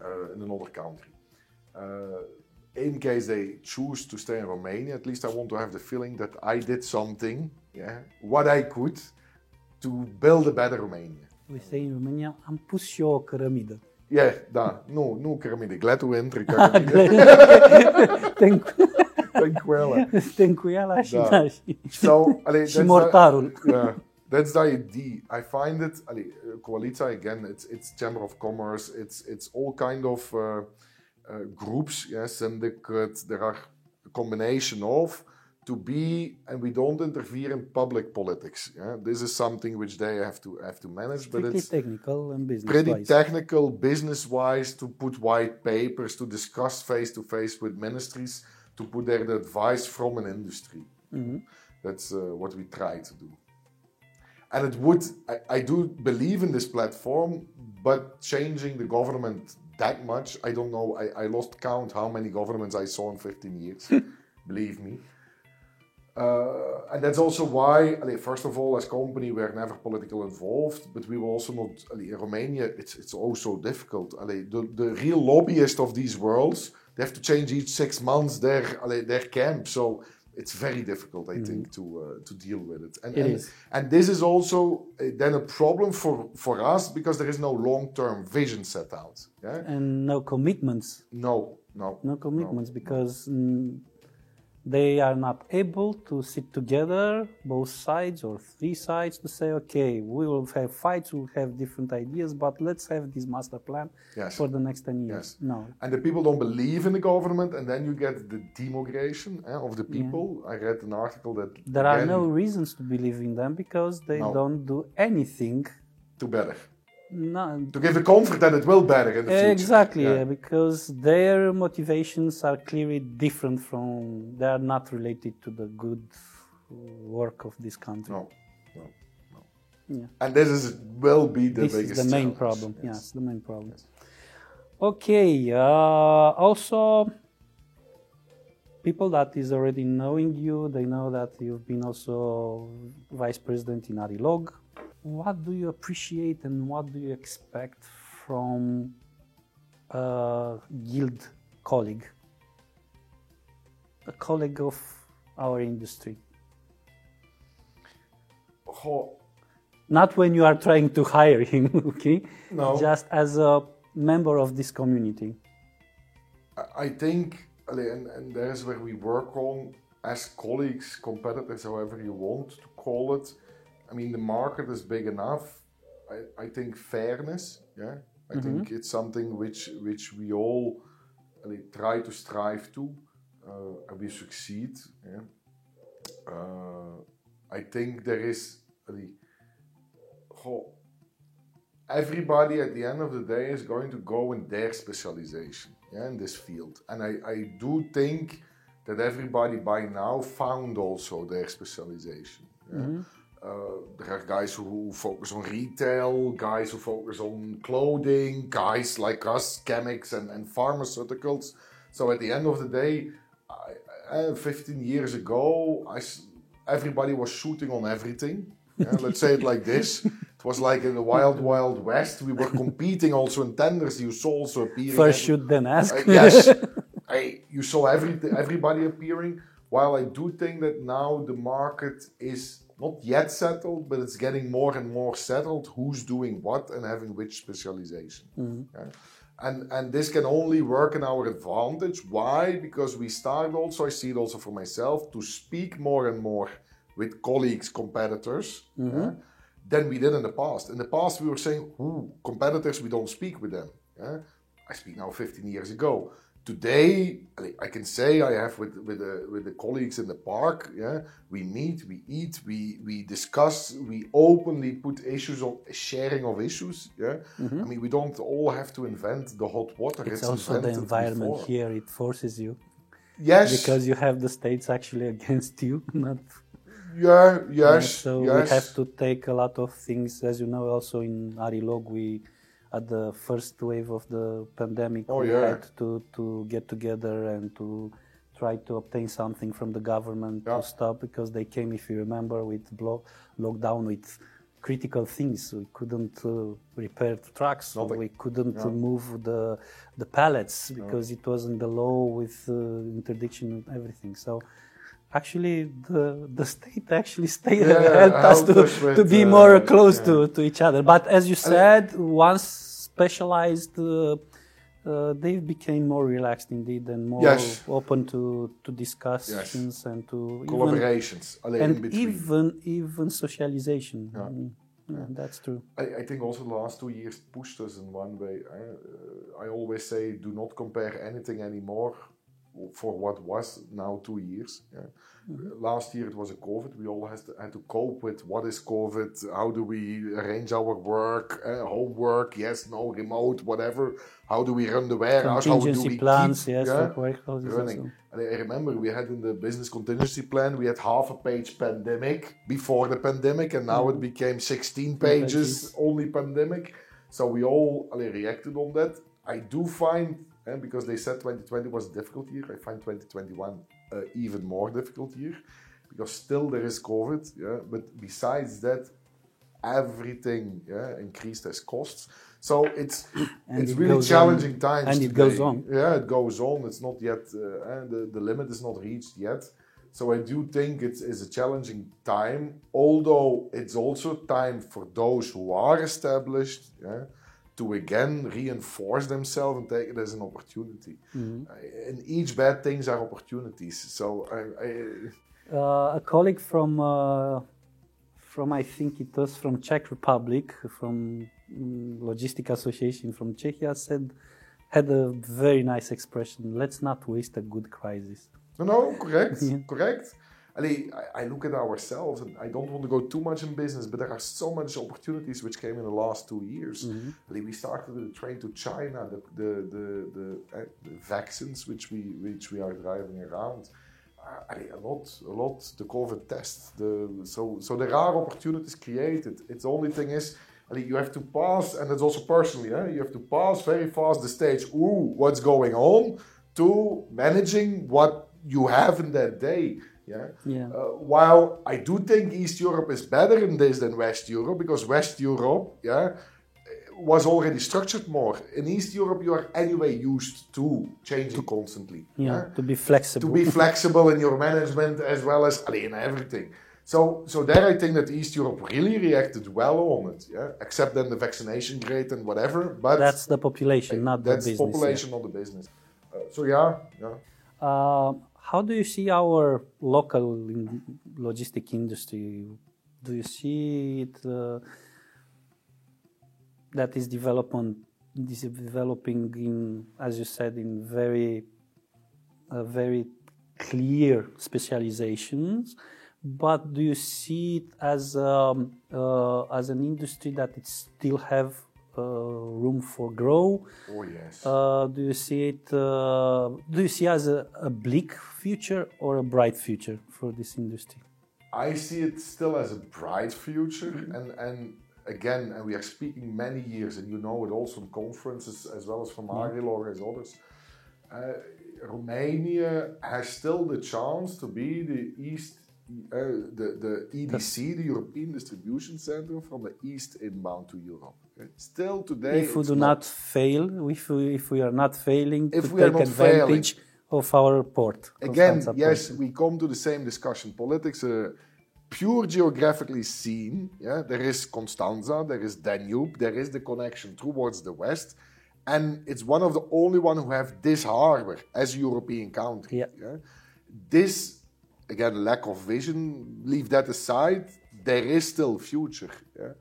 uh, in another country? Uh, in case they choose to stay in Romania, at least I want to have the feeling that I did something, yeah, what I could, to build a better Romania. We say în România, am pus și eu o cărămidă. Yeah, da, nu, nu cărămide, gletul entry <laughs> cărămide. <laughs> te, încu- Tranquila. te încuiala și, Da. da. și, So, allee, și that's mortarul. The, yeah, that's the idea. I find it, allee, uh, Coalitia again, it's it's Chamber of Commerce, it's it's all kind of uh, uh, groups, yeah, syndicates. There are a combination of to be, and we don't interfere in public politics. Yeah? This is something which they have to have to manage, but it's technical and business pretty wise. technical, business wise, to put white papers, to discuss face to face with ministries, to put their advice from an industry. That's uh, what we try to do. And it would, I, I do believe in this platform, but changing the government that much, I don't know. I, I lost count how many governments I saw in 15 years, <laughs> believe me. Uh, and that's also why, first of all, as company, we're never politically involved, but we were also not, in Romania, it's, it's also difficult. Allee, the, the real lobbyists of these worlds, they have to change each six months their, their camp. So it's very difficult, I think, to, uh, to deal with it. And, It and, is. and this is also uh, then a problem for, for us because there is no long-term vision set out. Yeah? and no commitments. No, no. No commitments because mm, they are not able to sit together, both sides or three sides, to say, okay, we will have fights, we'll have different ideas, but let's have this master plan Yes. for the next 10 years. Yes. No. And the people don't believe in the government, and then you get the demigration eh, of the people. I read an article that There are no reasons to believe in them because they No. don't do anything. to better No, to give the comfort that it will better in the future. Exactly, Yeah. because their motivations are clearly different from, they are not related to the good work of this country. No, no, no. Yeah. And this is will be the this biggest is the main challenge. problem. Yes. Yes, the main problem. Okay. Uh, also, people that is already knowing you, they know that you've been also vice president in Arilog. What do you appreciate and what do you expect from a guild colleague, a colleague of our industry? Goh, Not when you are trying to hire him, <laughs> okay? No. Just as a member of this community. I- think, and, and there's where we work on as colleagues, competitors, however you want to call it. I mean, the market is big enough. I, I think fairness, yeah. I think it's something which which we all try to strive to, uh, and we succeed. Yeah. Uh, I think there is, goh, everybody at the end of the day is going to go in their specialization yeah, in this field. And I, I do think that everybody by now found also their specialization. Yeah? Uh, there are guys who, focus on retail, guys who focus on clothing, guys like us, chemics and, and pharmaceuticals. So at the end of the day, I, uh, 15 years ago, I everybody was shooting on everything. Yeah, <laughs> let's say it like this. It was like in the wild, wild west. We were competing also in tenders. You saw also appearing. First every- shoot, then ask. uh, yes, <laughs> I, you saw every, everybody appearing. While I do think that now the market is not yet settled, but it's getting more and more settled. Who's doing what and having which specialization. Mm-hmm. Yeah. And, and this can only work in our advantage. Why? Because we start also, I see it also for myself, to speak more and more with colleagues, competitors, mm-hmm. yeah, than we did in the past. In the past, we were saying, Ooh, competitors, we don't speak with them. Yeah? I speak now 15 years ago. Today, I- can say I have with with the with the colleagues in the park. Yeah, we meet, we eat, we we discuss, we openly put issues on sharing of issues. Yeah, mm-hmm. I mean we don't all have to invent the hot water. It's also the environment before. here, it forces you. Yes, Because you have the states actually <laughs> against you, not yeah, yes, so yes. we have to take a lot of things. As you know, also in Arilog, we at the first wave of the pandemic, Oh, we yeah. had to, to get together and to try to obtain something from the government Yeah. to stop because they came, if you remember, with blo- lockdown with critical things. We couldn't uh, repair the trucks. Nothing. We couldn't Yeah. move the the pallets because it wasn't the law with uh, interdiction and everything. So. Actually, the the state actually stayed Yeah, helped us to, with, to be uh, more close yeah. to, to each other. But as you said, once specialized, uh, uh, they became more relaxed indeed and more Yes. open to to discussions and to collaborations. In and even even socialization. Mm, yeah, that's true. I, I think also the last two years pushed us in one way. I, uh, I always say, do not compare anything anymore for what was now two years. Yeah. Last year it was a COVID. We all to, had to cope with what is COVID, how do we arrange our work, uh, homework, yes, no, remote, whatever. How do we run the warehouse? How do we plans, keep, yes, yeah, for running? And I remember we had in the business contingency plan, we had half a page pandemic before the pandemic, and now it became 16 pages, pages. only pandemic. So we all reacted on that. I do find, and because they said 2020 was a difficult year, I find 2021 uh, even more difficult year because still there is COVID. Yeah, but besides that, everything yeah increased as costs. So it's And it's it really challenging on. times. And it goes on. Yeah, it goes on. It's not yet uh, and the the limit is not reached yet. So I do think it's, it's a challenging time, although it's also time for those who are established yeah, to again reinforce themselves and take it as an opportunity. Mm-hmm. Uh, and each bad things are opportunities. So I, I, Uh, a colleague from uh, from I think it was from Czech Republic, from mm, Logistic Association from Czechia, said had a very nice expression. Let's not waste a good crisis. No, no, correct, <laughs> Yeah. correct. I, I look at ourselves, and I don't want to go too much in business, but there are so much opportunities which came in the last two years. Allee, we started with a train to China, the the the, the, uh, the vaccines which we which we are driving around. Uh, a lot, a lot. The COVID test. The so so there are opportunities created. It's the only thing is. You have to pass, and it's also personally, eh? you have to pass very fast the stage. Ooh, what's going on? To managing what you have in that day. Yeah. Yeah. Uh, while I do think East Europe is better in this than West Europe, because West Europe, yeah, was already structured more. In East Europe, you are anyway used to changing constantly. Yeah, to be flexible. To be flexible in your management as well as in everything. So, so there I think that East Europe really reacted well on it. Yeah, except then the vaccination rate and whatever. But That's the population, not the that's business. yeah. population, not the business. Uh, so yeah, yeah. Uh, how do you see our local in- logistic industry? Do you see it uh, that is development is developing in, as you said, in very, uh, very clear specializations? But do you see it as um, uh, as an industry that it still have room for grow? Oh yes. Uh, do you see it? Uh, do you see as a, a bleak future or a bright future for this industry? I see it still as a bright future, and and again, and we are speaking many years, and you know it also from conferences as well as from Arilog as others. Uh, Romania has still the chance to be the East, uh, the the EDC, the European Distribution Center from the East inbound to Europe. Okay? Still today, if we do not fail, if we, if we are not failing If to we are take not advantage of our port. again, yes, port. we come to the same discussion. Politics, uh, pure geographically seen, yeah, there is Constanza, there is Danube, there is the connection towards the west, and it's one of the only one who have this harbor as a European country. Yeah. This, again, lack of vision, leave that aside. There is still future yeah,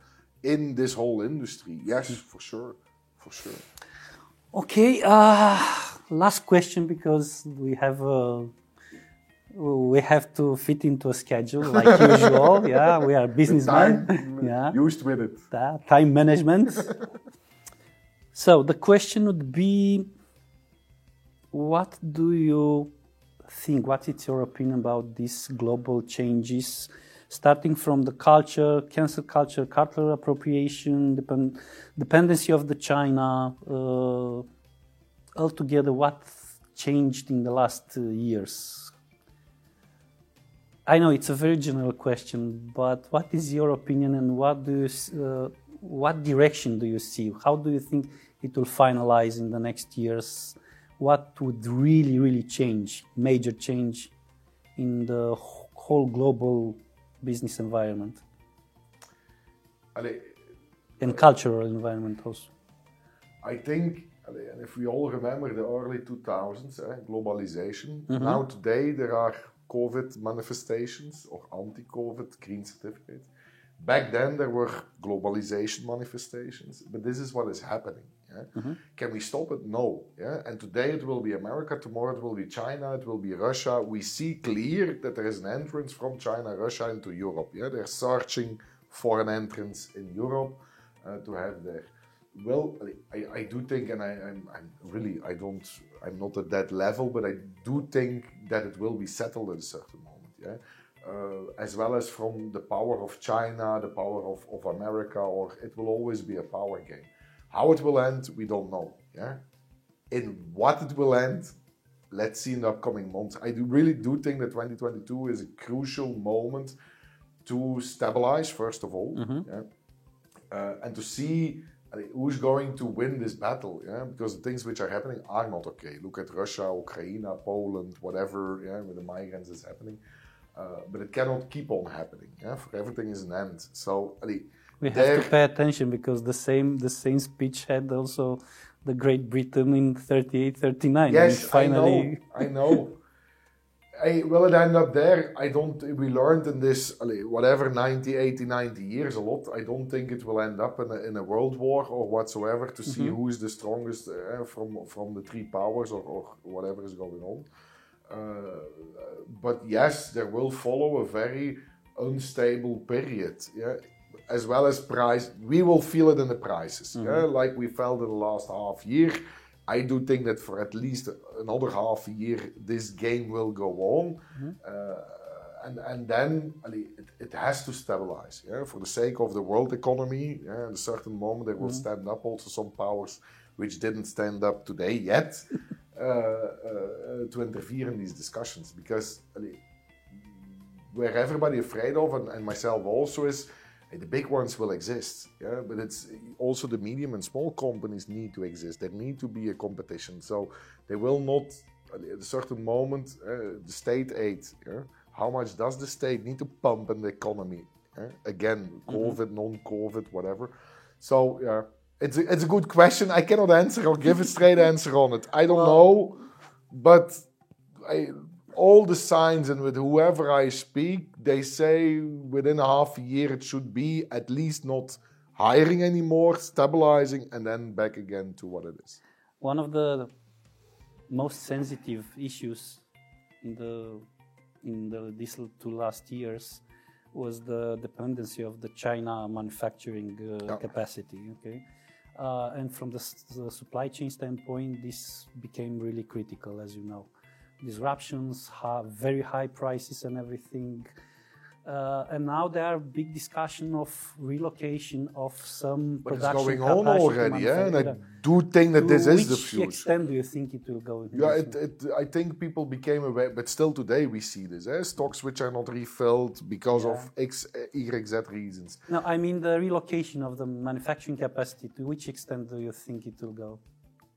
in this whole industry. Yes, for sure, for sure. Okay, uh, last question because we have uh, we have to fit into a schedule like <laughs> usual. Yeah, we are businessmen. yeah, Used with it. Ta- time management. <laughs> so the question would be, what do you think? What is your opinion about these global changes, starting from the culture, cancel culture, cultural appropriation, depend- dependency of the China, uh, altogether, what changed in the last uh, years? I know it's a very general question, but what is your opinion and what do you, uh, what direction do you see? How do you think it will finalize in the next years? What would really, really change, major change in the whole global business environment Allee, and cultural environment also? I think, and if we all remember the early 2000s, eh, globalization, now today there are COVID manifestations or anti COVID green certificates. Back then there were globalization manifestations, but this is what is happening. Yeah? Can we stop it? No. Yeah? And today it will be America, tomorrow it will be China, it will be Russia. We see clear that there is an entrance from China, Russia into Europe. Yeah? They're searching for an entrance in Europe uh, to have there. Well, I, I do think, and I, I'm, I'm really, I don't, I'm not at that level, but I do think that it will be settled at a certain moment. Yeah uh, as well as from the power of China, the power of, of America, or it will always be a power game. How it will end, we don't know. Yeah, in what it will end, let's see in the upcoming months. I do really do think that 2022 is a crucial moment to stabilize, first of all, yeah? uh, and to see who's going to win this battle. Yeah, because the things which are happening are not okay. Look at Russia, Ukraine, Poland, whatever. Yeah, with the migrants is happening. Uh, but it cannot keep on happening. Yeah? For everything is an end. So We have there- to pay attention because the same the same speech had also the Great Britain in 38, 39. yes, finally, I know. I know. <laughs> I, will it end up there? I don't. We learned in this whatever 90, 80, 90 years a lot. I don't think it will end up in a, in a world war or whatsoever to see who is the strongest uh, from from the three powers or, or whatever is going on. Uh, but yes, there will follow a very unstable period. Yeah, as well as price. We will feel it in the prices. Yeah, like we felt in the last half year. I do think that for at least another half a year, this game will go on. Uh, and, and then it, it has to stabilize yeah? for the sake of the world economy. Yeah? At a certain moment, there will stand up also some powers which didn't stand up today yet <laughs> uh, uh, to interfere in these discussions. Because where everybody afraid of, and, and myself also, is the big ones will exist. Yeah, but it's also the medium and small companies need to exist. There need to be a competition. So they will not at a certain moment uh, the state aid. Yeah? How much does the state need to pump in the economy? yeah? Again, COVID, non-COVID, whatever. So yeah. It's a, it's a good question. I cannot answer or give a straight answer on it. I don't know, but I, all the signs and with whoever I speak, they say within a half a year it should be at least not hiring anymore, stabilizing, and then back again to what it is. one of the most sensitive issues in the in the these two last years was the dependency of the China manufacturing uh, Yeah. capacity. Okay, uh, and from the, s- the supply chain standpoint, this became really critical, as you know. Disruptions, ha- very high prices, and everything. Uh, and now there are big discussion of relocation of some But it's production going on already, yeah? and I do think that this is the which future. extent do you think it will go? Yeah, it, it, I think people became aware, but still today we see this. Eh? Stocks which are not refilled because of X, Y, Z reasons. No, I mean the relocation of the manufacturing capacity. To which extent do you think it will go?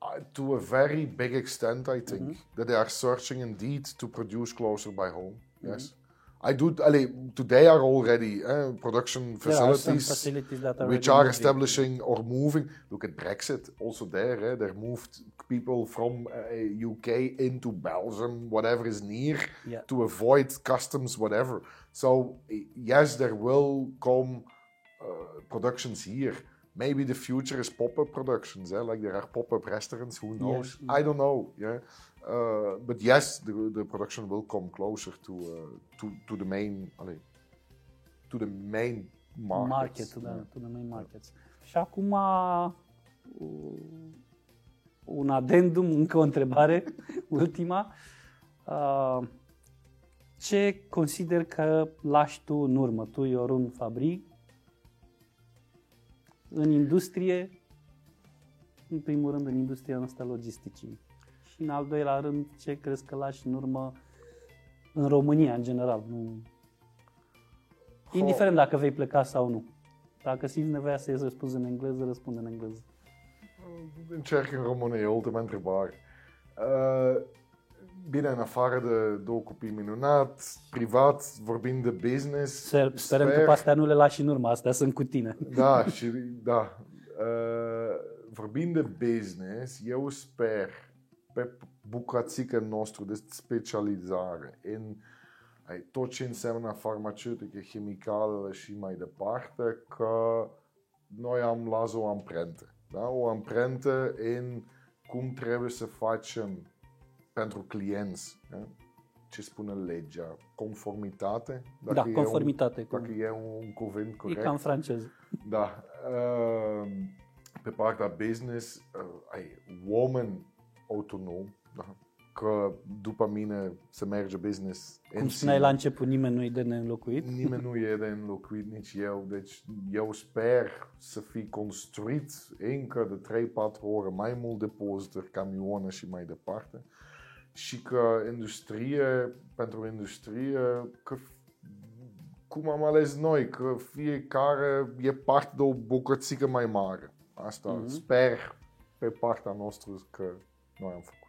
Uh, to a very big extent, I think that they are searching indeed to produce closer by home. Yes, I do. allee, today are already uh, production There are facilities facilities are which are establishing or moving. Look at Brexit. Also there, eh, they moved people from uh, UK into Belgium, whatever is near, Yeah. to avoid customs, whatever. So eh, yes, there will come uh, productions here. Maybe the future is pop-up productions, eh? like there are pop-up restaurants. Who knows? I don't know. Yeah, uh, but yes, the, the production will come closer to uh, to to the main, allee, to the main markets. market, to the, to the main markets. Și acum uh, un adendum, încă o întrebare, <laughs> ultima. Uh, Ce consider că lași tu în urmă, tu, Iorun Fabri, în industrie, în primul rând în industria noastră logisticii și în al doilea rând, ce crezi că lași în urmă în România, în general, nu Indiferent dacă vei pleca sau nu. Dacă simți nevoia să-i răspunzi în engleză, răspunde în engleză. Încerc în română ultimament gebaar. Uh, bine, în afară de două copii minunat, privat, vorbind de business, Sper, sperăm că pe astea nu le lași în urmă, astea sunt cu tine. Da, <laughs> și da. Uh, vorbind de business, eu sper pe bucățică nostru de specializare în ai, tot ce înseamnă farmaceutică, chimicală și mai departe, că noi am las o amprentă. da? o amprentă în cum trebuie să facem pentru clienți. Da? Ce spune legea? Conformitate? da, e conformitate. Un, dacă e un cuvânt corect. E ca în franceză. Da. Uh, pe partea business, uh, ai oameni autonom, da? că după mine să merge business Cum spuneai la început, nimeni nu e de neînlocuit. Nimeni nu e de înlocuit, nici eu. Deci eu sper să fi construit încă de 3-4 ore mai mult depozitări, camioane și mai departe. Și că industrie, pentru industrie, că cum am ales noi, că fiecare e parte de o bucățică mai mare. Asta mm-hmm. sper pe partea noastră că noi am făcut.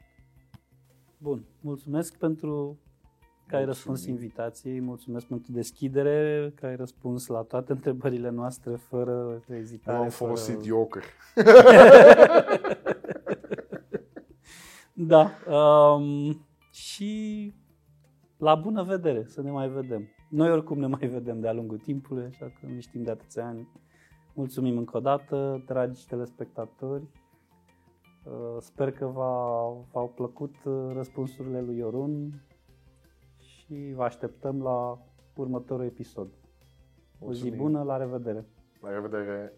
Bun, mulțumesc pentru că ai răspuns invitației, mulțumesc pentru deschidere, că ai răspuns la toate întrebările noastre fără ezitare. Nu am folosit fără... Joker. <laughs> da. Um, și la bună vedere, să ne mai vedem. Noi oricum ne mai vedem de-a lungul timpului, așa că nu știm de atâția ani. Mulțumim încă o dată, dragi telespectatori. Uh, sper că v-au plăcut uh, răspunsurile lui Iorun și vă așteptăm la următorul episod. Mulțumim. O zi bună, la revedere! La revedere!